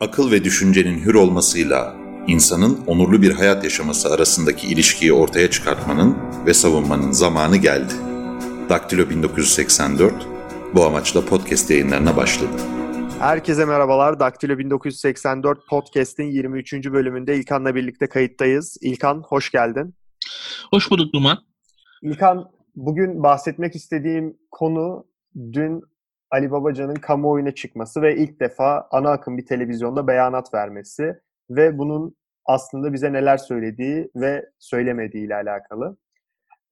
Akıl ve düşüncenin hür olmasıyla insanın onurlu bir hayat yaşaması arasındaki ilişkiyi ortaya çıkartmanın ve savunmanın zamanı geldi. Daktilo 1984 bu amaçla podcast yayınlarına başladı. Herkese merhabalar. Daktilo 1984 Podcast'in 23. bölümünde İlkan'la birlikte kayıttayız. İlkan hoş geldin. Hoş bulduk Numan. İlkan bugün bahsetmek istediğim konu dün Ali Babacan'ın kamuoyuna çıkması ve ilk defa ana akım bir televizyonda beyanat vermesi ve bunun aslında bize neler söylediği ve söylemediği ile alakalı.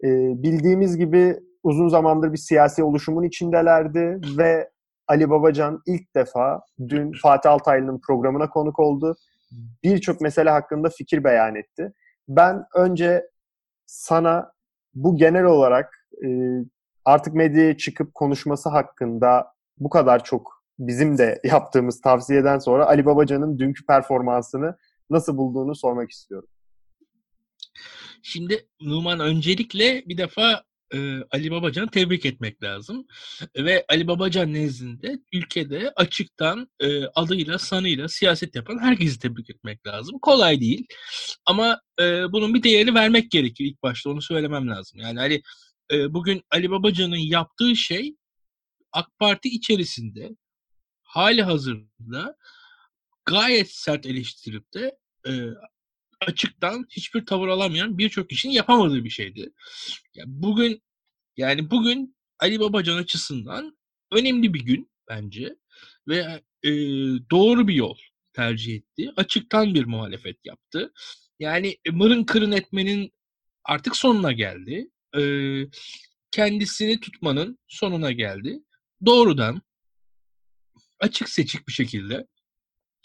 Ee, bildiğimiz gibi uzun zamandır bir siyasi oluşumun içindelerdi ve Ali Babacan ilk defa dün Fatih Altaylı'nın programına konuk oldu. Birçok mesele hakkında fikir beyan etti. Ben önce sana bu genel olarak e, artık medyaya çıkıp konuşması hakkında bu kadar çok bizim de yaptığımız tavsiyeden sonra Ali Babacan'ın dünkü performansını nasıl bulduğunu sormak istiyorum. Şimdi Numan öncelikle bir defa e, Ali Babacan'ı tebrik etmek lazım. Ve Ali Babacan nezdinde ülkede açıktan e, adıyla sanıyla siyaset yapan herkesi tebrik etmek lazım. Kolay değil ama e, bunun bir değerini vermek gerekiyor ilk başta onu söylemem lazım. Yani Ali e, bugün Ali Babacan'ın yaptığı şey AK Parti içerisinde hali hazırda gayet sert eleştirip de e, açıktan hiçbir tavır alamayan birçok kişinin yapamadığı bir şeydi. Yani bugün yani bugün Ali Babacan açısından önemli bir gün bence ve e, doğru bir yol tercih etti. Açıktan bir muhalefet yaptı. Yani mırın kırın etmenin artık sonuna geldi. E, kendisini tutmanın sonuna geldi. Doğrudan açık seçik bir şekilde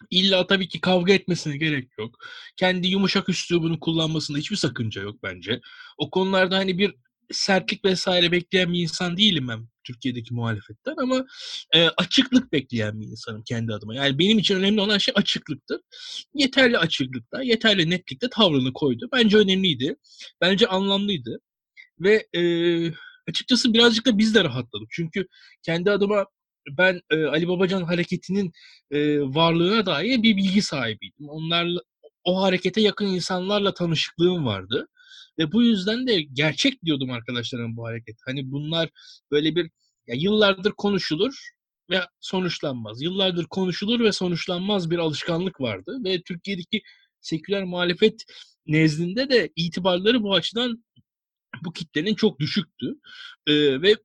İlla tabii ki kavga etmesine gerek yok. Kendi yumuşak üslubunu kullanmasında hiçbir sakınca yok bence. O konularda hani bir sertlik vesaire bekleyen bir insan değilim ben Türkiye'deki muhalefetten ama e, açıklık bekleyen bir insanım kendi adıma. Yani benim için önemli olan şey açıklıktır. Yeterli açıklıkta, yeterli netlikte tavrını koydu. Bence önemliydi. Bence anlamlıydı. Ve e, açıkçası birazcık da biz de rahatladık. Çünkü kendi adıma ben e, Ali Babacan hareketinin e, varlığına dair bir bilgi sahibiydim. Onlarla o harekete yakın insanlarla tanışıklığım vardı. Ve bu yüzden de gerçek diyordum arkadaşlarım bu hareket. Hani bunlar böyle bir ya yıllardır konuşulur ve sonuçlanmaz. Yıllardır konuşulur ve sonuçlanmaz bir alışkanlık vardı. Ve Türkiye'deki seküler muhalefet nezdinde de itibarları bu açıdan bu kitlenin çok düşüktü. Ee, ve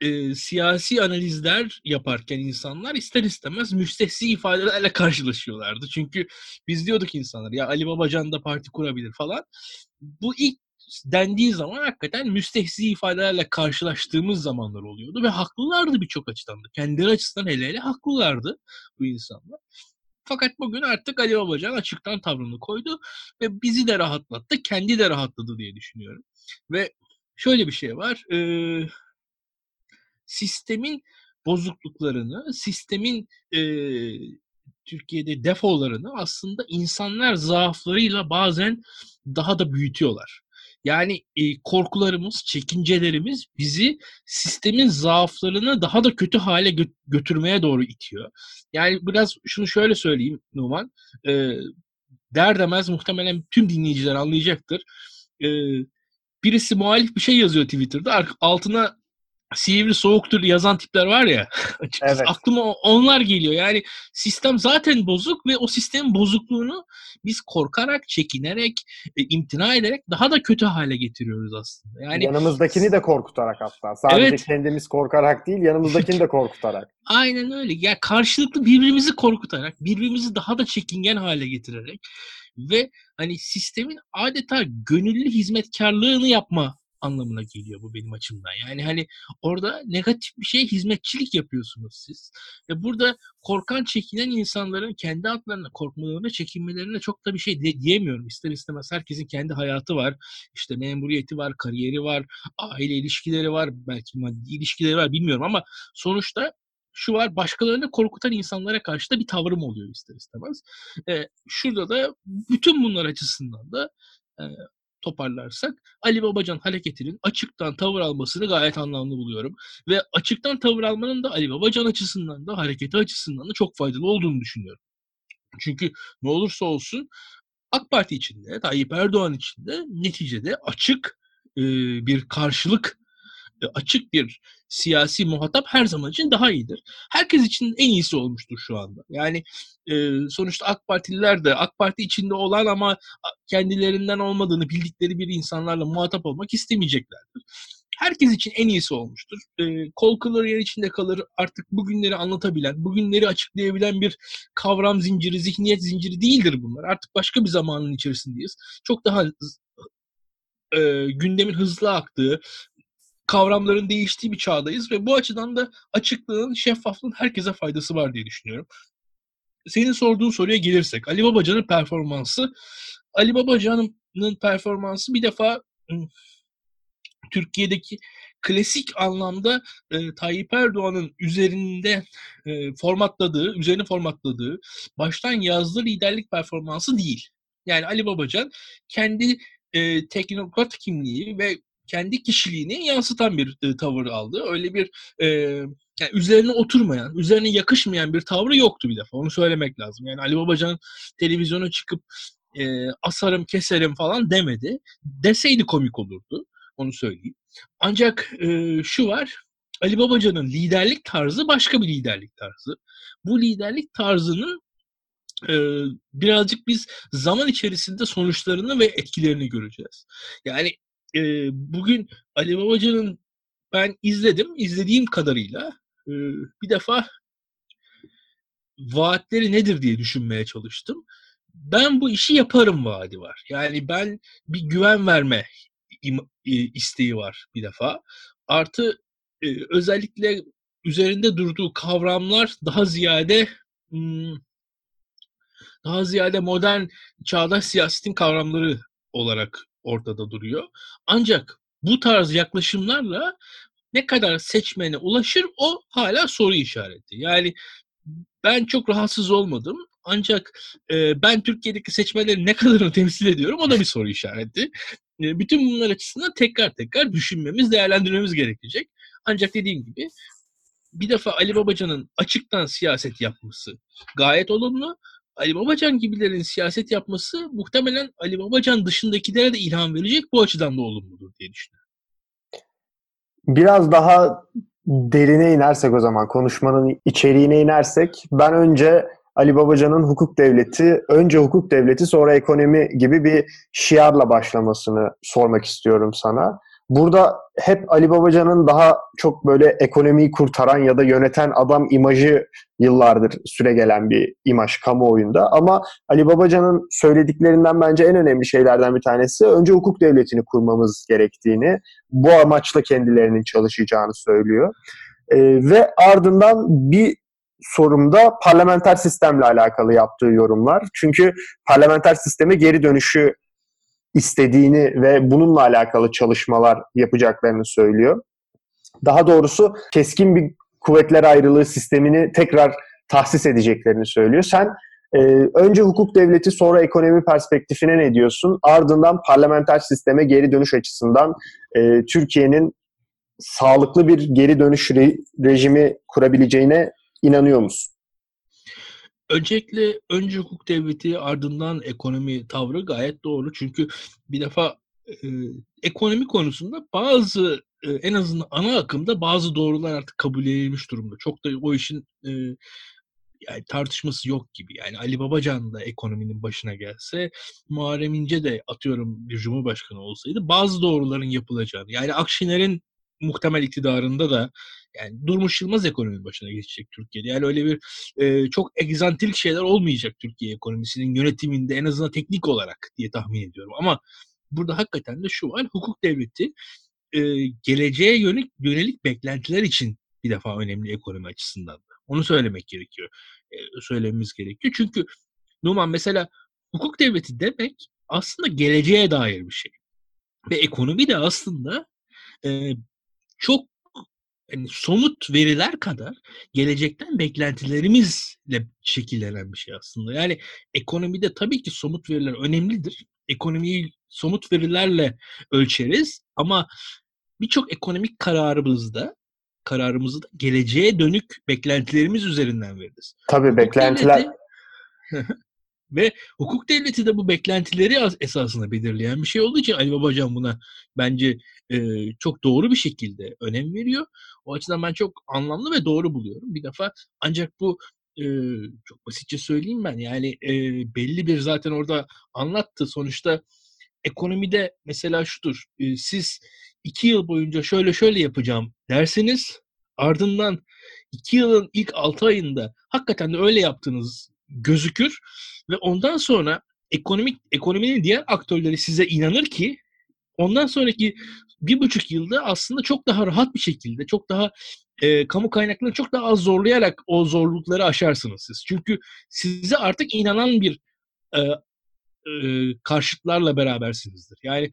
e, siyasi analizler yaparken insanlar ister istemez müstehsi ifadelerle karşılaşıyorlardı. Çünkü biz diyorduk insanlar ya Ali Babacan da parti kurabilir falan. Bu ilk dendiği zaman hakikaten müstehsi ifadelerle karşılaştığımız zamanlar oluyordu ve haklılardı birçok açıdan da. Kendileri açısından hele hele haklılardı bu insanlar. Fakat bugün artık Ali Babacan açıktan tavrını koydu ve bizi de rahatlattı, kendi de rahatladı diye düşünüyorum. Ve şöyle bir şey var. Ee, sistemin bozukluklarını, sistemin e, Türkiye'de defolarını aslında insanlar zaaflarıyla bazen daha da büyütüyorlar. Yani e, korkularımız, çekincelerimiz bizi sistemin zaaflarını daha da kötü hale gö- götürmeye doğru itiyor. Yani biraz şunu şöyle söyleyeyim Numan. E, der demez muhtemelen tüm dinleyiciler anlayacaktır. E, birisi muhalif bir şey yazıyor Twitter'da. Altına sivri soğuktur yazan tipler var ya açıkçası evet. aklıma onlar geliyor. Yani sistem zaten bozuk ve o sistemin bozukluğunu biz korkarak, çekinerek, e, imtina ederek daha da kötü hale getiriyoruz aslında. Yani yanımızdakini de korkutarak hatta. Sadece evet. kendimiz korkarak değil, yanımızdakini de korkutarak. Aynen öyle. Ya yani karşılıklı birbirimizi korkutarak, birbirimizi daha da çekingen hale getirerek ve hani sistemin adeta gönüllü hizmetkarlığını yapma anlamına geliyor bu benim açımdan. Yani hani orada negatif bir şey hizmetçilik yapıyorsunuz siz. Ve burada korkan, çekinen insanların kendi adlarına korkmalarına, çekinmelerine çok da bir şey de, diyemiyorum. İster istemez herkesin kendi hayatı var. İşte memuriyeti var, kariyeri var, aile ilişkileri var, belki maddi ilişkileri var bilmiyorum ama sonuçta şu var başkalarını korkutan insanlara karşı da bir tavrım oluyor ister istemez. Ee, şurada da bütün bunlar açısından da e, toparlarsak Ali Babacan hareketinin açıktan tavır almasını gayet anlamlı buluyorum. Ve açıktan tavır almanın da Ali Babacan açısından da hareketi açısından da çok faydalı olduğunu düşünüyorum. Çünkü ne olursa olsun AK Parti içinde, Tayyip Erdoğan içinde neticede açık e, bir karşılık, e, açık bir siyasi muhatap her zaman için daha iyidir. Herkes için en iyisi olmuştur şu anda. Yani e, sonuçta AK Partililer de AK Parti içinde olan ama kendilerinden olmadığını bildikleri bir insanlarla muhatap olmak istemeyeceklerdir herkes için en iyisi olmuştur. E, kol kılır yer içinde kalır. Artık bugünleri anlatabilen, bugünleri açıklayabilen bir kavram zinciri, zihniyet zinciri değildir bunlar. Artık başka bir zamanın içerisindeyiz. Çok daha e, gündemin hızlı aktığı, kavramların değiştiği bir çağdayız ve bu açıdan da açıklığın, şeffaflığın herkese faydası var diye düşünüyorum. Senin sorduğun soruya gelirsek, Ali Babacan'ın performansı, Ali Babacan'ın performansı bir defa Türkiye'deki klasik anlamda e, Tayyip Erdoğan'ın üzerinde e, formatladığı, üzerine formatladığı, baştan yazdığı liderlik performansı değil. Yani Ali Babacan kendi e, teknokrat kimliği ve kendi kişiliğini yansıtan bir e, tavır aldı. Öyle bir e, yani üzerine oturmayan, üzerine yakışmayan bir tavrı yoktu bir defa. Onu söylemek lazım. Yani Ali Babacan televizyona çıkıp e, asarım, keserim falan demedi. Deseydi komik olurdu. Onu söyleyeyim. Ancak e, şu var. Ali Babacan'ın liderlik tarzı başka bir liderlik tarzı. Bu liderlik tarzının e, birazcık biz zaman içerisinde sonuçlarını ve etkilerini göreceğiz. Yani e, bugün Ali Babacan'ın ben izledim, izlediğim kadarıyla e, bir defa vaatleri nedir diye düşünmeye çalıştım. Ben bu işi yaparım vaadi var. Yani ben bir güven verme isteği var bir defa. Artı özellikle üzerinde durduğu kavramlar daha ziyade daha ziyade modern çağdaş siyasetin kavramları olarak ortada duruyor. Ancak bu tarz yaklaşımlarla ne kadar seçmene ulaşır o hala soru işareti. Yani ben çok rahatsız olmadım. Ancak e, ben Türkiye'deki seçmenleri ne kadarını temsil ediyorum o da bir soru işareti. E, bütün bunlar açısından tekrar tekrar düşünmemiz, değerlendirmemiz gerekecek. Ancak dediğim gibi bir defa Ali Babacan'ın açıktan siyaset yapması gayet olumlu. Ali Babacan gibilerin siyaset yapması muhtemelen Ali Babacan dışındakilere de ilham verecek. Bu açıdan da olumludur diye düşünüyorum. Biraz daha derine inersek o zaman konuşmanın içeriğine inersek ben önce Ali Babacan'ın hukuk devleti, önce hukuk devleti sonra ekonomi gibi bir şiarla başlamasını sormak istiyorum sana. Burada hep Ali Babacan'ın daha çok böyle ekonomiyi kurtaran ya da yöneten adam imajı yıllardır süre gelen bir imaj kamuoyunda. Ama Ali Babacan'ın söylediklerinden bence en önemli şeylerden bir tanesi önce hukuk devletini kurmamız gerektiğini, bu amaçla kendilerinin çalışacağını söylüyor. Ee, ve ardından bir sorumda parlamenter sistemle alakalı yaptığı yorumlar. Çünkü parlamenter sisteme geri dönüşü istediğini ve bununla alakalı çalışmalar yapacaklarını söylüyor. Daha doğrusu keskin bir kuvvetler ayrılığı sistemini tekrar tahsis edeceklerini söylüyor. Sen e, önce hukuk devleti sonra ekonomi perspektifine ne diyorsun? Ardından parlamenter sisteme geri dönüş açısından e, Türkiye'nin sağlıklı bir geri dönüş re- rejimi kurabileceğine inanıyor musun? Öncelikle önce hukuk devleti ardından ekonomi tavrı gayet doğru. Çünkü bir defa e, ekonomi konusunda bazı e, en azından ana akımda bazı doğrular artık kabul edilmiş durumda. Çok da o işin e, yani tartışması yok gibi. Yani Ali Babacan da ekonominin başına gelse, Muharrem İnce de atıyorum bir cumhurbaşkanı olsaydı bazı doğruların yapılacağını. Yani Akşener'in muhtemel iktidarında da yani Durmuş Yılmaz ekonomi başına geçecek Türkiye'de. Yani öyle bir e, çok egzantrik şeyler olmayacak Türkiye ekonomisinin yönetiminde en azından teknik olarak diye tahmin ediyorum. Ama burada hakikaten de şu var. Hukuk devleti e, geleceğe yönelik, yönelik beklentiler için bir defa önemli ekonomi açısından da. Onu söylemek gerekiyor. E, söylememiz gerekiyor. Çünkü Numan mesela hukuk devleti demek aslında geleceğe dair bir şey. Ve ekonomi de aslında e, çok yani somut veriler kadar gelecekten beklentilerimizle şekillenen bir şey aslında. Yani ekonomide tabii ki somut veriler önemlidir. Ekonomiyi somut verilerle ölçeriz ama birçok ekonomik kararımızda kararımızı da geleceğe dönük beklentilerimiz üzerinden veririz. Tabii beklentiler Ve hukuk devleti de bu beklentileri esasında belirleyen bir şey olduğu için Ali Babacan buna bence e, çok doğru bir şekilde önem veriyor. O açıdan ben çok anlamlı ve doğru buluyorum. Bir defa ancak bu e, çok basitçe söyleyeyim ben yani e, belli bir zaten orada anlattı sonuçta ekonomide mesela şudur e, siz iki yıl boyunca şöyle şöyle yapacağım derseniz ardından iki yılın ilk altı ayında hakikaten de öyle yaptığınız gözükür ve ondan sonra ekonomik ekonominin diğer aktörleri size inanır ki ondan sonraki bir buçuk yılda aslında çok daha rahat bir şekilde, çok daha e, kamu kaynaklarını çok daha az zorlayarak o zorlukları aşarsınız siz. Çünkü size artık inanan bir e, e, karşıtlarla berabersinizdir. Yani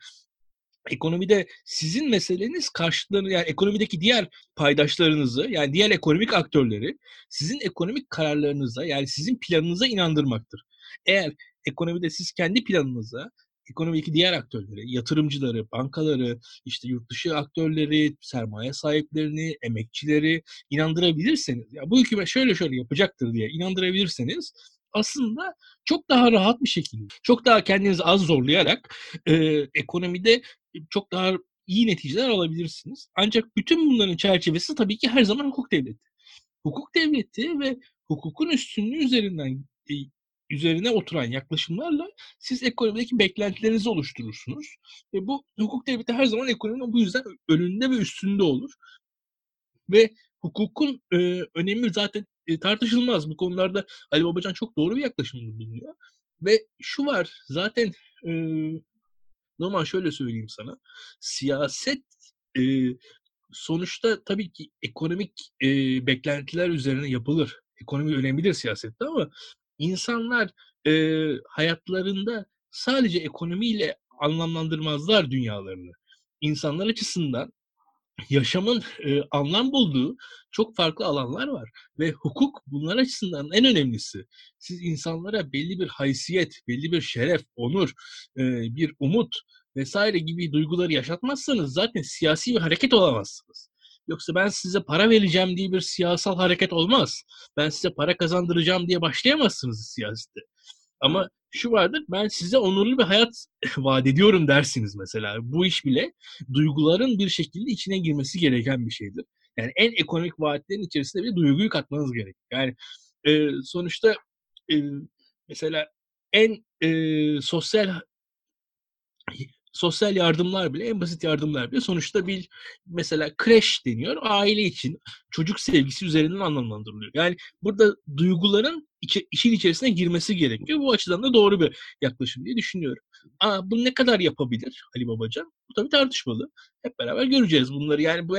ekonomide sizin meseleniz karşıtlarını yani ekonomideki diğer paydaşlarınızı yani diğer ekonomik aktörleri sizin ekonomik kararlarınıza yani sizin planınıza inandırmaktır. Eğer ekonomide siz kendi planınıza ekonomideki diğer aktörleri, yatırımcıları, bankaları, işte yurt dışı aktörleri, sermaye sahiplerini, emekçileri inandırabilirseniz, ya bu hükümet şöyle şöyle yapacaktır diye inandırabilirseniz aslında çok daha rahat bir şekilde, çok daha kendinizi az zorlayarak e, ekonomide çok daha iyi neticeler alabilirsiniz. Ancak bütün bunların çerçevesi tabii ki her zaman hukuk devleti. Hukuk devleti ve hukukun üstünlüğü üzerinden e, üzerine oturan yaklaşımlarla siz ekonomideki beklentilerinizi oluşturursunuz. Ve bu hukuk devleti her zaman ekonominin bu yüzden önünde ve üstünde olur. Ve hukukun e, önemi zaten e, tartışılmaz. Bu konularda Ali Babacan çok doğru bir yaklaşımda bulunuyor. Ve şu var zaten e, normal şöyle söyleyeyim sana. Siyaset e, sonuçta tabii ki ekonomik e, beklentiler üzerine yapılır. Ekonomi önemlidir siyasette ama insanlar e, hayatlarında sadece ekonomiyle anlamlandırmazlar dünyalarını. İnsanlar açısından yaşamın e, anlam bulduğu çok farklı alanlar var ve hukuk bunlar açısından en önemlisi. Siz insanlara belli bir haysiyet, belli bir şeref, onur, e, bir umut vesaire gibi duyguları yaşatmazsanız zaten siyasi bir hareket olamazsınız. Yoksa ben size para vereceğim diye bir siyasal hareket olmaz. Ben size para kazandıracağım diye başlayamazsınız siyasette. Ama şu vardır, ben size onurlu bir hayat vaat ediyorum dersiniz mesela. Bu iş bile duyguların bir şekilde içine girmesi gereken bir şeydir. Yani en ekonomik vaatlerin içerisinde bir duyguyu katmanız gerek. Yani e, sonuçta e, mesela en e, sosyal sosyal yardımlar bile en basit yardımlar bile sonuçta bir mesela kreş deniyor aile için çocuk sevgisi üzerinden anlamlandırılıyor. Yani burada duyguların içi, işin içerisine girmesi gerekiyor. Bu açıdan da doğru bir yaklaşım diye düşünüyorum. Aa, bunu ne kadar yapabilir Ali Babacan? Bu tabii tartışmalı. Hep beraber göreceğiz bunları. Yani bu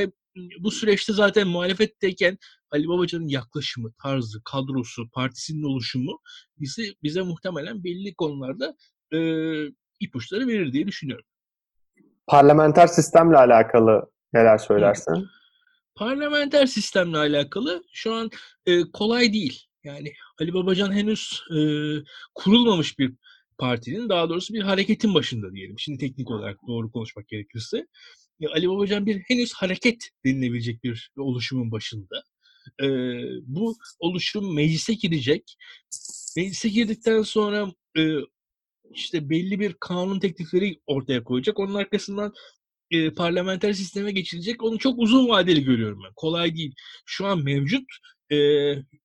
bu süreçte zaten muhalefetteyken Ali Babacan'ın yaklaşımı, tarzı, kadrosu, partisinin oluşumu bizi bize muhtemelen belli konularda ipuçları verir diye düşünüyorum. Parlamenter sistemle alakalı neler söylersin? Parlamenter sistemle alakalı şu an e, kolay değil. Yani Ali Babacan henüz e, kurulmamış bir partinin, daha doğrusu bir hareketin başında diyelim. Şimdi teknik olarak doğru konuşmak gerekirse. E, Ali Babacan bir henüz hareket denilebilecek bir oluşumun başında. E, bu oluşum meclise girecek. Meclise girdikten sonra e, işte belli bir kanun teklifleri ortaya koyacak. Onun arkasından e, parlamenter sisteme geçilecek. Onu çok uzun vadeli görüyorum ben. Kolay değil. Şu an mevcut e,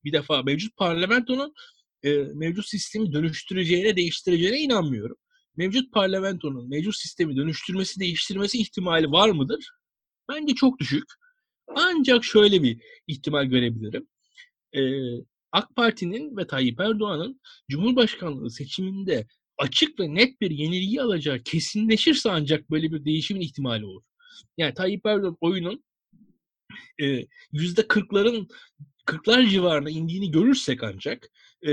bir defa mevcut parlamentonun e, mevcut sistemi dönüştüreceğine, değiştireceğine inanmıyorum. Mevcut parlamentonun mevcut sistemi dönüştürmesi, değiştirmesi ihtimali var mıdır? Bence çok düşük. Ancak şöyle bir ihtimal görebilirim. E, AK Parti'nin ve Tayyip Erdoğan'ın Cumhurbaşkanlığı seçiminde açık ve net bir yenilgi alacağı kesinleşirse ancak böyle bir değişimin ihtimali olur. Yani Tayyip Erdoğan oyunun yüzde kırkların kırklar civarına indiğini görürsek ancak e,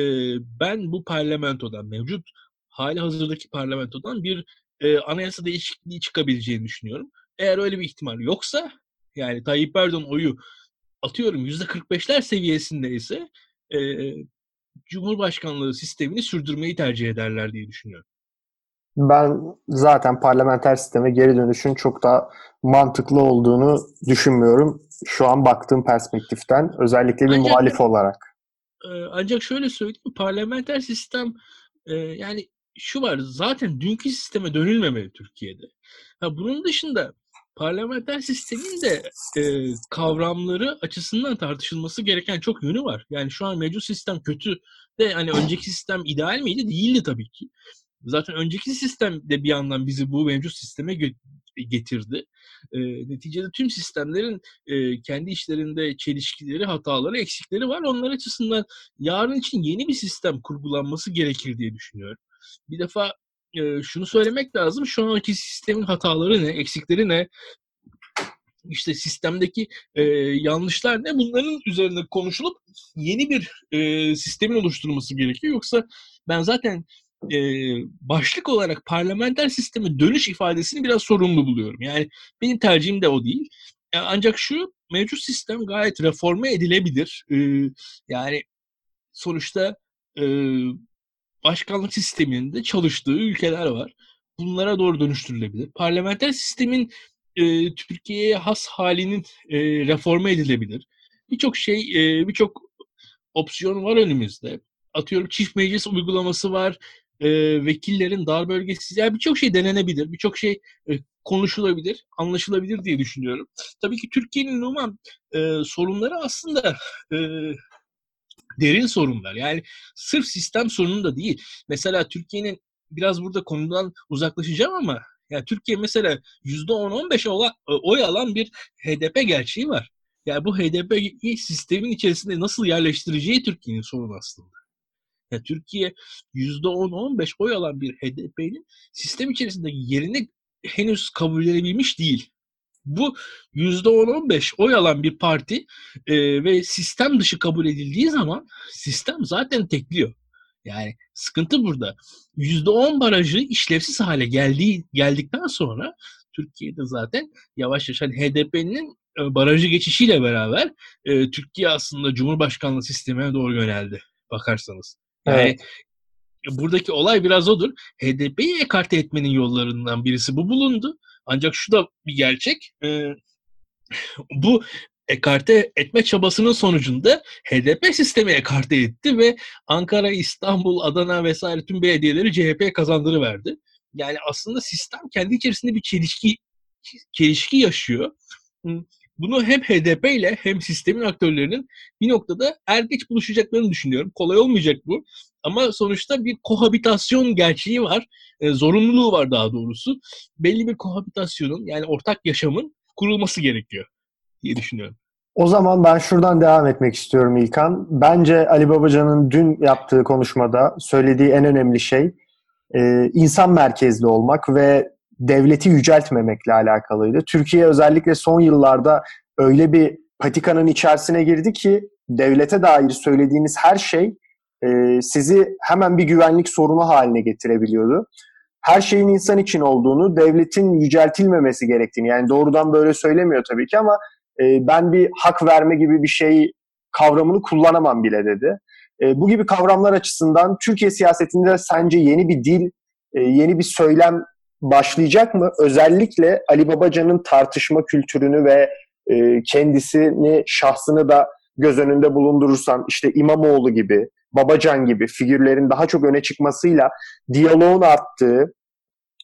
ben bu parlamentodan mevcut hali hazırdaki parlamentodan bir e, anayasa değişikliği çıkabileceğini düşünüyorum. Eğer öyle bir ihtimal yoksa yani Tayyip Erdoğan oyu atıyorum yüzde 45'ler seviyesinde ise e, Cumhurbaşkanlığı sistemini sürdürmeyi tercih ederler diye düşünüyorum. Ben zaten parlamenter sisteme geri dönüşün çok da mantıklı olduğunu düşünmüyorum. Şu an baktığım perspektiften özellikle bir Ancak, muhalif olarak. ancak şöyle söyleyeyim, parlamenter sistem yani şu var, zaten dünkü sisteme dönülmemeli Türkiye'de. Ha, bunun dışında parlamenter sistemin de e, kavramları açısından tartışılması gereken çok yönü var. Yani şu an mevcut sistem kötü de hani önceki sistem ideal miydi? Değildi tabii ki. Zaten önceki sistem de bir yandan bizi bu mevcut sisteme getirdi. E, neticede tüm sistemlerin e, kendi işlerinde çelişkileri, hataları, eksikleri var. Onlar açısından yarın için yeni bir sistem kurgulanması gerekir diye düşünüyorum. Bir defa e, şunu söylemek lazım. Şu anki sistemin hataları ne, eksikleri ne? işte sistemdeki e, yanlışlar ne bunların üzerinde konuşulup yeni bir e, sistemin oluşturulması gerekiyor. Yoksa ben zaten e, başlık olarak parlamenter sisteme dönüş ifadesini biraz sorumlu buluyorum. Yani benim tercihim de o değil. E, ancak şu mevcut sistem gayet reforme edilebilir. E, yani sonuçta e, başkanlık sisteminde çalıştığı ülkeler var. Bunlara doğru dönüştürülebilir. Parlamenter sistemin e, Türkiye'ye has halinin e, reforme edilebilir. Birçok şey, e, birçok opsiyon var önümüzde. Atıyorum çift meclis uygulaması var, e, vekillerin dar bölgesi, yani birçok şey denenebilir, birçok şey e, konuşulabilir, anlaşılabilir diye düşünüyorum. Tabii ki Türkiye'nin Numan e, sorunları aslında e, derin sorunlar. Yani sırf sistem sorunu da değil. Mesela Türkiye'nin biraz burada konudan uzaklaşacağım ama yani Türkiye mesela %10-15 oy alan bir HDP gerçeği var. Yani bu HDP sistemin içerisinde nasıl yerleştireceği Türkiye'nin sorunu aslında. Yani Türkiye %10-15 oy alan bir HDP'nin sistem içerisindeki yerini henüz kabul edebilmiş değil. Bu %10-15 oy alan bir parti e, ve sistem dışı kabul edildiği zaman sistem zaten tekliyor. Yani sıkıntı burada. %10 barajı işlevsiz hale geldiği geldikten sonra Türkiye'de zaten yavaş yavaş hani HDP'nin e, barajı geçişiyle beraber e, Türkiye aslında Cumhurbaşkanlığı sistemine doğru yöneldi bakarsanız. Yani evet. buradaki olay biraz odur. HDP'yi ekarte etmenin yollarından birisi bu bulundu. Ancak şu da bir gerçek. E, bu ekarte etme çabasının sonucunda HDP sistemi ekarte etti ve Ankara, İstanbul, Adana vesaire tüm belediyeleri CHP kazandırıverdi. Yani aslında sistem kendi içerisinde bir çelişki çelişki yaşıyor. Bunu hem HDP ile hem sistemin aktörlerinin bir noktada er geç buluşacaklarını düşünüyorum. Kolay olmayacak bu. Ama sonuçta bir kohabitasyon gerçeği var. E, zorunluluğu var daha doğrusu. Belli bir kohabitasyonun yani ortak yaşamın kurulması gerekiyor diye düşünüyorum. O zaman ben şuradan devam etmek istiyorum İlkan. Bence Ali Babacan'ın dün yaptığı konuşmada söylediği en önemli şey e, insan merkezli olmak ve devleti yüceltmemekle alakalıydı. Türkiye özellikle son yıllarda öyle bir patikanın içerisine girdi ki devlete dair söylediğiniz her şey e, sizi hemen bir güvenlik sorunu haline getirebiliyordu. Her şeyin insan için olduğunu, devletin yüceltilmemesi gerektiğini yani doğrudan böyle söylemiyor tabii ki ama e, ben bir hak verme gibi bir şey kavramını kullanamam bile dedi. E, bu gibi kavramlar açısından Türkiye siyasetinde sence yeni bir dil, e, yeni bir söylem başlayacak mı? Özellikle Ali Babacan'ın tartışma kültürünü ve e, kendisini, şahsını da göz önünde bulundurursan işte İmamoğlu gibi, Babacan gibi figürlerin daha çok öne çıkmasıyla diyaloğun arttığı,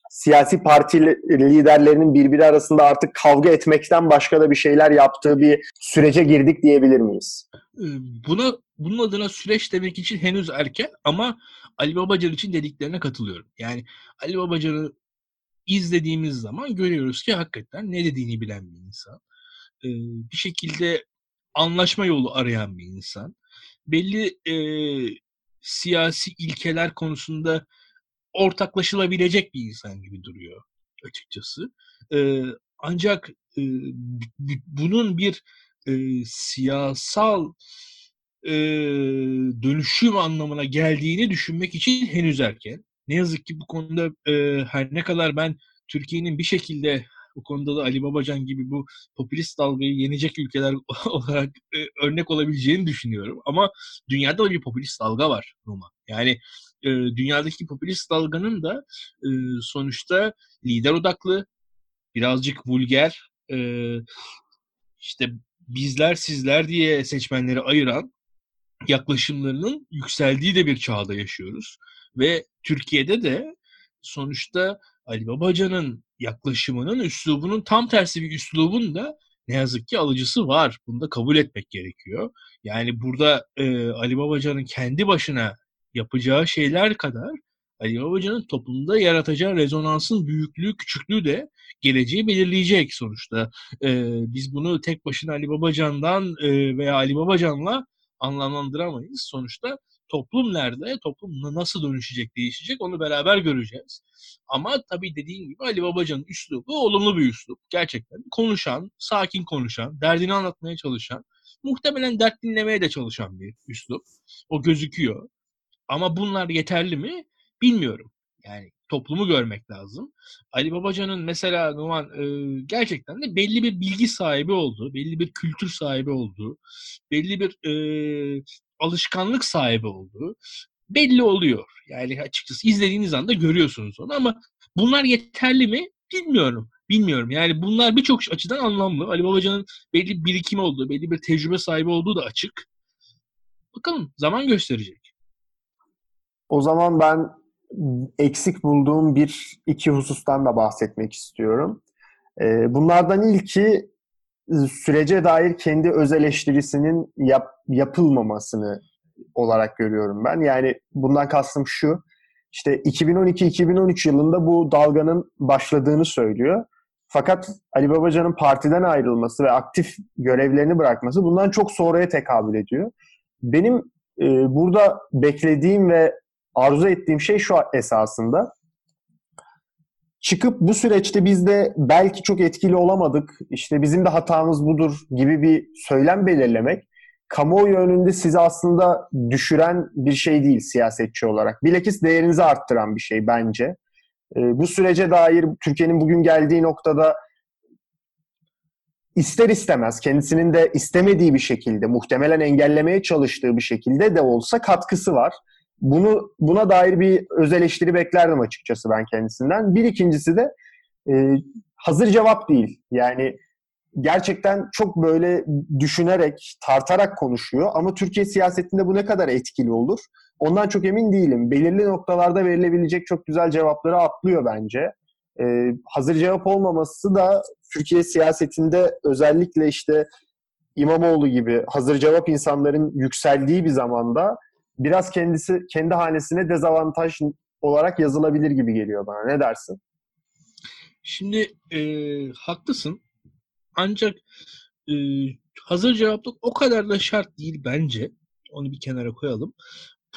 siyasi parti liderlerinin birbiri arasında artık kavga etmekten başka da bir şeyler yaptığı bir sürece girdik diyebilir miyiz? Ee, buna bunun adına süreç demek için henüz erken ama Ali Babacan için dediklerine katılıyorum. Yani Ali Babacan'ı izlediğimiz zaman görüyoruz ki hakikaten ne dediğini bilen bir insan. Bir şekilde anlaşma yolu arayan bir insan. Belli e, siyasi ilkeler konusunda ortaklaşılabilecek bir insan gibi duruyor açıkçası. E, ancak e, bunun bir e, siyasal e, dönüşüm anlamına geldiğini düşünmek için henüz erken. Ne yazık ki bu konuda e, her ne kadar ben Türkiye'nin bir şekilde bu konuda da Ali Babacan gibi bu popülist dalgayı yenecek ülkeler olarak e, örnek olabileceğini düşünüyorum. Ama dünyada da bir popülist dalga var Roma. Yani e, dünyadaki popülist dalganın da e, sonuçta lider odaklı, birazcık vulger, e, işte bizler sizler diye seçmenleri ayıran yaklaşımlarının yükseldiği de bir çağda yaşıyoruz. Ve Türkiye'de de sonuçta Ali Babacan'ın yaklaşımının, üslubunun tam tersi bir üslubun da ne yazık ki alıcısı var. Bunu da kabul etmek gerekiyor. Yani burada e, Ali Babacan'ın kendi başına yapacağı şeyler kadar Ali Babacan'ın toplumda yaratacağı rezonansın büyüklüğü, küçüklüğü de geleceği belirleyecek sonuçta. E, biz bunu tek başına Ali Babacan'dan e, veya Ali Babacan'la anlamlandıramayız. Sonuçta toplum nerede, toplum nasıl dönüşecek, değişecek onu beraber göreceğiz. Ama tabii dediğim gibi Ali Babacan'ın üslubu olumlu bir üslup. Gerçekten konuşan, sakin konuşan, derdini anlatmaya çalışan, muhtemelen dert dinlemeye de çalışan bir üslup. O gözüküyor. Ama bunlar yeterli mi? Bilmiyorum. Yani toplumu görmek lazım. Ali Babacan'ın mesela Numan e, gerçekten de belli bir bilgi sahibi olduğu, belli bir kültür sahibi olduğu, belli bir e, alışkanlık sahibi olduğu belli oluyor. Yani açıkçası izlediğiniz anda görüyorsunuz onu ama bunlar yeterli mi? Bilmiyorum. Bilmiyorum. Yani bunlar birçok açıdan anlamlı. Ali Babacan'ın belli bir birikim olduğu, belli bir tecrübe sahibi olduğu da açık. Bakalım zaman gösterecek. O zaman ben eksik bulduğum bir iki husustan da bahsetmek istiyorum. Bunlardan ilki sürece dair kendi öz eleştirisinin yap, yapılmamasını olarak görüyorum ben. Yani bundan kastım şu. İşte 2012-2013 yılında bu dalganın başladığını söylüyor. Fakat Ali Babacan'ın partiden ayrılması ve aktif görevlerini bırakması bundan çok sonraya tekabül ediyor. Benim e, burada beklediğim ve arzu ettiğim şey şu esasında. Çıkıp bu süreçte biz de belki çok etkili olamadık, işte bizim de hatamız budur gibi bir söylem belirlemek kamuoyu önünde sizi aslında düşüren bir şey değil siyasetçi olarak. Bilakis değerinizi arttıran bir şey bence. E, bu sürece dair Türkiye'nin bugün geldiği noktada ister istemez kendisinin de istemediği bir şekilde muhtemelen engellemeye çalıştığı bir şekilde de olsa katkısı var. Bunu buna dair bir öz eleştiri beklerdim açıkçası ben kendisinden. Bir ikincisi de e, hazır cevap değil. Yani gerçekten çok böyle düşünerek, tartarak konuşuyor. Ama Türkiye siyasetinde bu ne kadar etkili olur? Ondan çok emin değilim. Belirli noktalarda verilebilecek çok güzel cevapları atlıyor bence. Ee, hazır cevap olmaması da Türkiye siyasetinde özellikle işte İmamoğlu gibi hazır cevap insanların yükseldiği bir zamanda biraz kendisi kendi hanesine dezavantaj olarak yazılabilir gibi geliyor bana. Ne dersin? Şimdi e, haklısın. Ancak e, hazır cevaplık o kadar da şart değil bence. Onu bir kenara koyalım.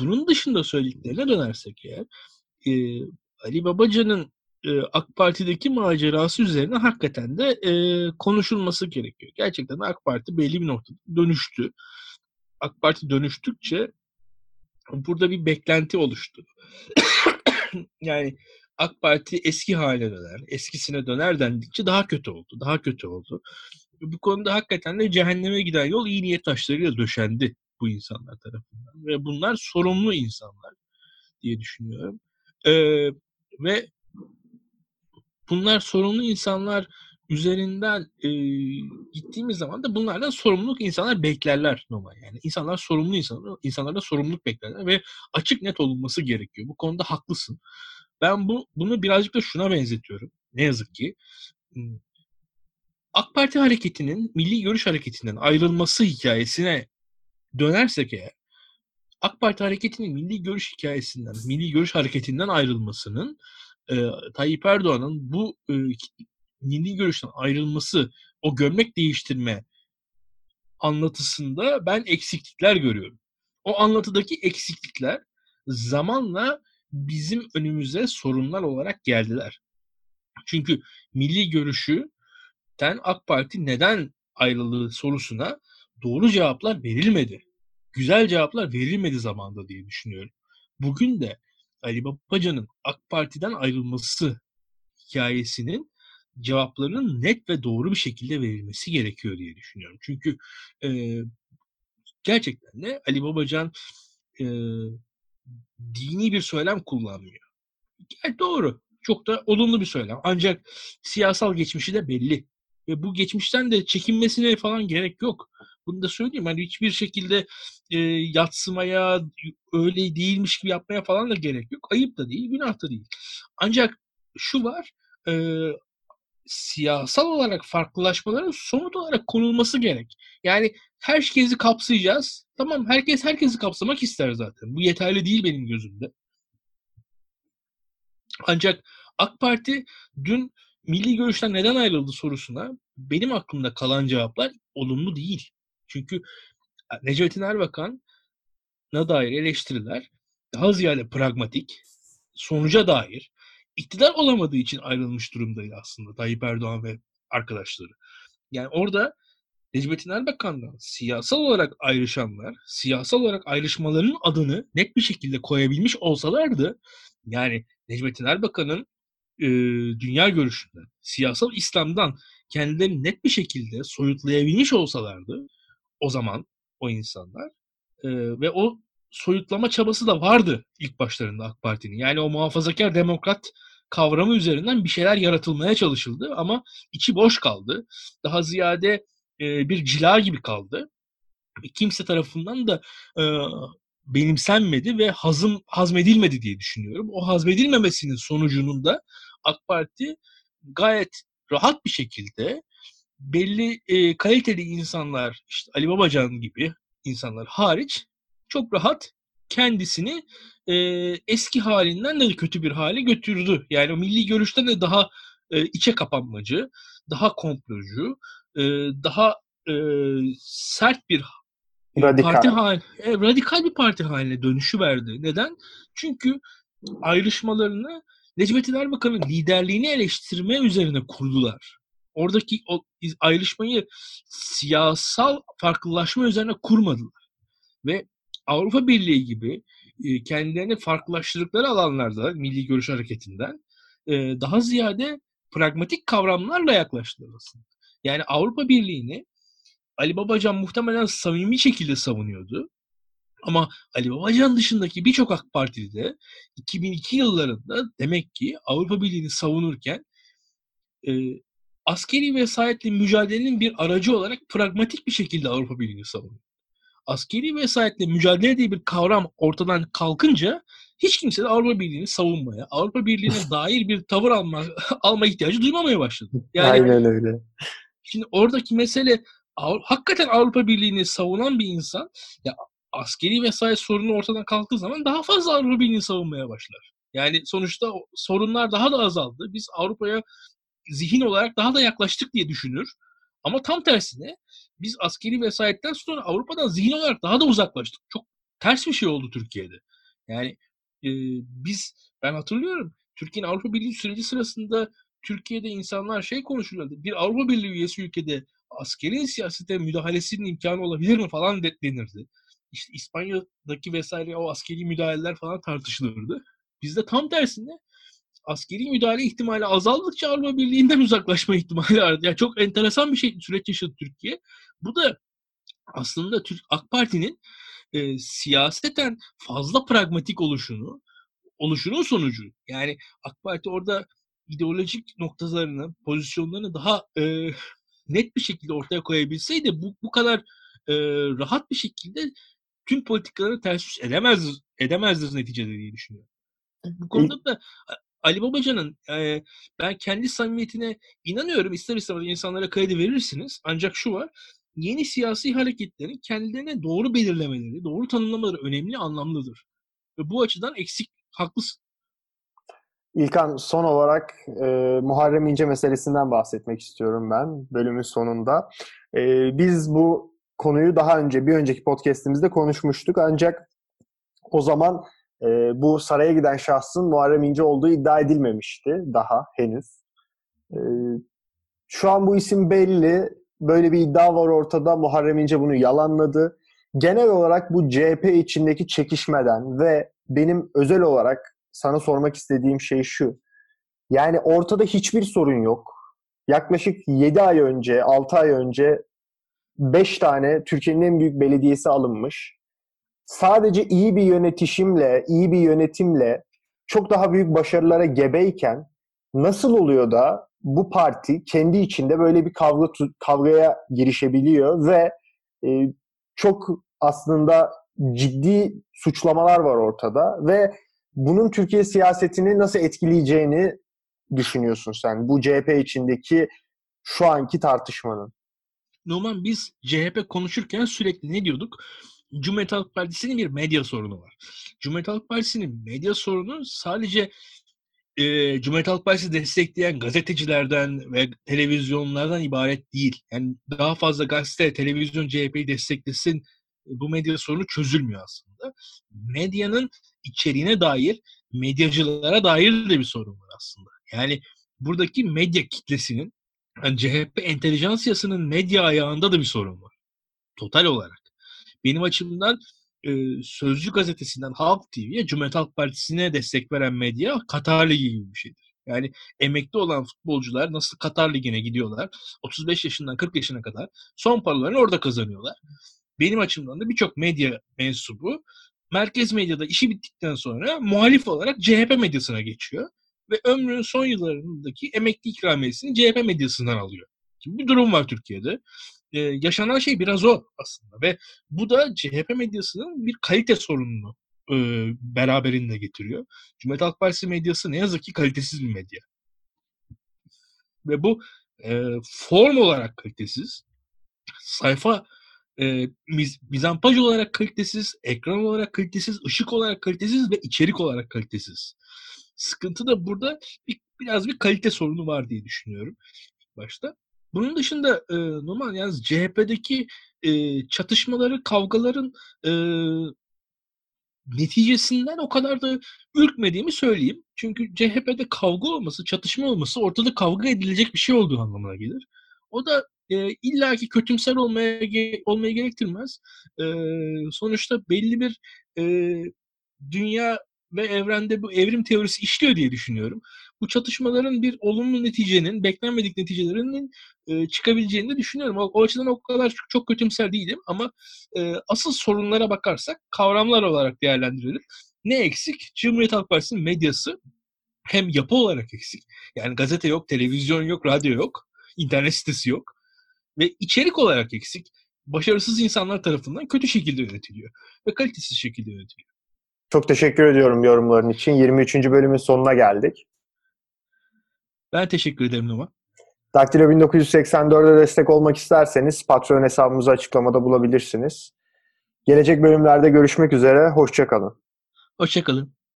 Bunun dışında söylediklerine dönersek eğer e, Ali Babacan'ın e, AK Parti'deki macerası üzerine hakikaten de e, konuşulması gerekiyor. Gerçekten AK Parti belli bir noktada dönüştü. AK Parti dönüştükçe burada bir beklenti oluştu. yani AK Parti eski haline döner, eskisine döner dendikçe daha kötü oldu, daha kötü oldu. Bu konuda hakikaten de cehenneme giden yol iyi niyet taşlarıyla döşendi bu insanlar tarafından. Ve bunlar sorumlu insanlar diye düşünüyorum. Ee, ve bunlar sorumlu insanlar üzerinden e, gittiğimiz zaman da bunlardan sorumluluk insanlar beklerler normal yani. insanlar sorumlu insanlar, insanlardan sorumluluk beklerler ve açık net olunması gerekiyor. Bu konuda haklısın. Ben bu bunu birazcık da şuna benzetiyorum. Ne yazık ki. AK Parti hareketinin Milli Görüş Hareketi'nden ayrılması hikayesine dönersek eğer AK Parti hareketinin milli görüş hikayesinden, milli görüş hareketinden ayrılmasının e, Tayyip Erdoğan'ın bu e, milli görüşten ayrılması, o gömlek değiştirme anlatısında ben eksiklikler görüyorum. O anlatıdaki eksiklikler zamanla bizim önümüze sorunlar olarak geldiler. Çünkü milli görüşüten AK Parti neden ayrıldığı sorusuna doğru cevaplar verilmedi. Güzel cevaplar verilmedi zamanda diye düşünüyorum. Bugün de Ali Babacan'ın AK Parti'den ayrılması hikayesinin cevaplarının net ve doğru bir şekilde verilmesi gerekiyor diye düşünüyorum. Çünkü e, gerçekten de Ali Babacan e, dini bir söylem kullanmıyor. Yani doğru. Çok da olumlu bir söylem. Ancak siyasal geçmişi de belli. Ve bu geçmişten de çekinmesine falan gerek yok. Bunu da söyleyeyim. Hani hiçbir şekilde e, yatsımaya, öyle değilmiş gibi yapmaya falan da gerek yok. Ayıp da değil, günah da değil. Ancak şu var, e, siyasal olarak farklılaşmaların somut olarak konulması gerek. Yani herkesi kapsayacağız. Tamam herkes herkesi kapsamak ister zaten. Bu yeterli değil benim gözümde. Ancak AK Parti dün milli görüşten neden ayrıldı sorusuna benim aklımda kalan cevaplar olumlu değil. Çünkü Necmettin Erbakan'a dair eleştiriler daha ziyade pragmatik, sonuca dair, iktidar olamadığı için ayrılmış durumdaydı aslında Tayyip Erdoğan ve arkadaşları. Yani orada Necmettin Erbakan'dan siyasal olarak ayrışanlar, siyasal olarak ayrışmalarının adını net bir şekilde koyabilmiş olsalardı, yani Necmettin Erbakan'ın e, dünya görüşünden, siyasal İslam'dan kendilerini net bir şekilde soyutlayabilmiş olsalardı, o zaman o insanlar e, ve o soyutlama çabası da vardı ilk başlarında AK Parti'nin. Yani o muhafazakar demokrat kavramı üzerinden bir şeyler yaratılmaya çalışıldı ama içi boş kaldı. Daha ziyade e, bir cila gibi kaldı. Kimse tarafından da e, benimsenmedi ve hazım hazmedilmedi diye düşünüyorum. O hazmedilmemesinin sonucunun da AK Parti gayet rahat bir şekilde belli e, kaliteli insanlar işte Ali Babacan gibi insanlar hariç çok rahat kendisini e, eski halinden de kötü bir hale götürdü. Yani o milli görüşten de daha e, içe kapanmacı, daha komplocu, e, daha e, sert bir radikal. parti hal, e, radikal bir parti haline dönüşü verdi. Neden? Çünkü ayrışmalarını Necmettin Erbakan'ın liderliğini eleştirme üzerine kurdular. Oradaki o ayrışmayı siyasal farklılaşma üzerine kurmadılar. Ve Avrupa Birliği gibi e, kendilerini farklılaştırdıkları alanlarda milli görüş hareketinden e, daha ziyade pragmatik kavramlarla yaklaştılar aslında. Yani Avrupa Birliği'ni Ali Babacan muhtemelen samimi şekilde savunuyordu. Ama Ali Babacan dışındaki birçok AK Partili de 2002 yıllarında demek ki Avrupa Birliği'ni savunurken e, askeri vesayetle mücadelenin bir aracı olarak pragmatik bir şekilde Avrupa Birliği'ni savunuyor. Askeri vesayetle mücadele diye bir kavram ortadan kalkınca hiç kimse de Avrupa Birliği'ni savunmaya, Avrupa Birliği'ne dair bir tavır alma, alma ihtiyacı duymamaya başladı. Yani, Aynen öyle. Şimdi oradaki mesele hakikaten Avrupa Birliği'ni savunan bir insan ya askeri vesayet sorunu ortadan kalktığı zaman daha fazla Avrupa Birliği'ni savunmaya başlar. Yani sonuçta sorunlar daha da azaldı. Biz Avrupa'ya zihin olarak daha da yaklaştık diye düşünür. Ama tam tersine biz askeri vesayetten sonra Avrupa'dan zihin olarak daha da uzaklaştık. Çok ters bir şey oldu Türkiye'de. Yani e, biz ben hatırlıyorum Türkiye'nin Avrupa Birliği süreci sırasında Türkiye'de insanlar şey konuşuyorlardı. Bir Avrupa Birliği üyesi ülkede askeri siyasete müdahalesinin imkanı olabilir mi falan denirdi. İşte İspanya'daki vesaire o askeri müdahaleler falan tartışılırdı. Bizde tam tersinde askeri müdahale ihtimali azaldıkça Avrupa Birliği'nden uzaklaşma ihtimali arttı. Yani çok enteresan bir şey süreç yaşadı Türkiye. Bu da aslında Türk AK Parti'nin e, siyaseten fazla pragmatik oluşunu oluşunun sonucu. Yani AK Parti orada ideolojik noktalarını, pozisyonlarını daha e, net bir şekilde ortaya koyabilseydi bu bu kadar e, rahat bir şekilde tüm politikaları ters yüz edemez edemezdir neticede diye düşünüyorum. Bu konuda da Ali Babacan'ın e, ben kendi samimiyetine inanıyorum. İster istemez insanlara kredi verirsiniz. Ancak şu var. Yeni siyasi hareketlerin kendilerine doğru belirlemeleri, doğru tanımlamaları önemli, anlamlıdır. Ve bu açıdan eksik, haklısın. İlkan son olarak e, Muharrem İnce meselesinden bahsetmek istiyorum ben bölümün sonunda. E, biz bu konuyu daha önce bir önceki podcastimizde konuşmuştuk ancak o zaman e, bu saraya giden şahsın Muharrem İnce olduğu iddia edilmemişti daha henüz. E, şu an bu isim belli. Böyle bir iddia var ortada. Muharrem İnce bunu yalanladı. Genel olarak bu CHP içindeki çekişmeden ve benim özel olarak sana sormak istediğim şey şu. Yani ortada hiçbir sorun yok. Yaklaşık 7 ay önce, 6 ay önce 5 tane Türkiye'nin en büyük belediyesi alınmış sadece iyi bir yönetişimle, iyi bir yönetimle çok daha büyük başarılara gebeyken nasıl oluyor da bu parti kendi içinde böyle bir kavga kavgaya girişebiliyor ve e, çok aslında ciddi suçlamalar var ortada ve bunun Türkiye siyasetini nasıl etkileyeceğini düşünüyorsun sen bu CHP içindeki şu anki tartışmanın? Numan biz CHP konuşurken sürekli ne diyorduk? Cumhuriyet Halk Partisi'nin bir medya sorunu var. Cumhuriyet Halk Partisi'nin medya sorunu sadece e, Cumhuriyet Halk Partisi destekleyen gazetecilerden ve televizyonlardan ibaret değil. Yani daha fazla gazete, televizyon CHP'yi desteklesin bu medya sorunu çözülmüyor aslında. Medyanın içeriğine dair, medyacılara dair de bir sorun var aslında. Yani buradaki medya kitlesinin, yani CHP entelijansiyasının medya ayağında da bir sorun var. Total olarak. Benim açımdan e, Sözcü gazetesinden Halk TV'ye, Cumhuriyet Halk Partisi'ne destek veren medya Katar Ligi gibi bir şeydir. Yani emekli olan futbolcular nasıl Katar Ligi'ne gidiyorlar, 35 yaşından 40 yaşına kadar son paralarını orada kazanıyorlar. Benim açımdan da birçok medya mensubu merkez medyada işi bittikten sonra muhalif olarak CHP medyasına geçiyor ve ömrünün son yıllarındaki emekli ikramiyesini CHP medyasından alıyor. Şimdi bir durum var Türkiye'de e, yaşanan şey biraz o aslında ve bu da CHP medyasının bir kalite sorununu e, beraberinde getiriyor. Cumhuriyet Halk Partisi medyası ne yazık ki kalitesiz bir medya. Ve bu e, form olarak kalitesiz, sayfa e, miz, mizampaj olarak kalitesiz, ekran olarak kalitesiz, ışık olarak kalitesiz ve içerik olarak kalitesiz. Sıkıntı da burada bir, biraz bir kalite sorunu var diye düşünüyorum başta. Bunun dışında e, normal yalnız CHP'deki e, çatışmaları, kavgaların e, neticesinden o kadar da ürkmediğimi söyleyeyim. Çünkü CHP'de kavga olması, çatışma olması ortada kavga edilecek bir şey olduğu anlamına gelir. O da e, illaki kötümser olmaya olmayı gerektirmez. E, sonuçta belli bir e, dünya ve evrende bu evrim teorisi işliyor diye düşünüyorum. Bu çatışmaların bir olumlu neticenin, beklenmedik neticelerinin e, çıkabileceğini de düşünüyorum. O, o açıdan o kadar çok, çok kötümser değilim ama e, asıl sorunlara bakarsak kavramlar olarak değerlendirilir. Ne eksik? Cumhuriyet Halk Partisi'nin medyası hem yapı olarak eksik. Yani gazete yok, televizyon yok, radyo yok, internet sitesi yok. Ve içerik olarak eksik. Başarısız insanlar tarafından kötü şekilde yönetiliyor. Ve kalitesiz şekilde yönetiliyor. Çok teşekkür ediyorum yorumların için. 23. bölümün sonuna geldik. Ben teşekkür ederim Numa. Daktilo 1984'e destek olmak isterseniz Patreon hesabımızı açıklamada bulabilirsiniz. Gelecek bölümlerde görüşmek üzere. Hoşçakalın. Hoşçakalın.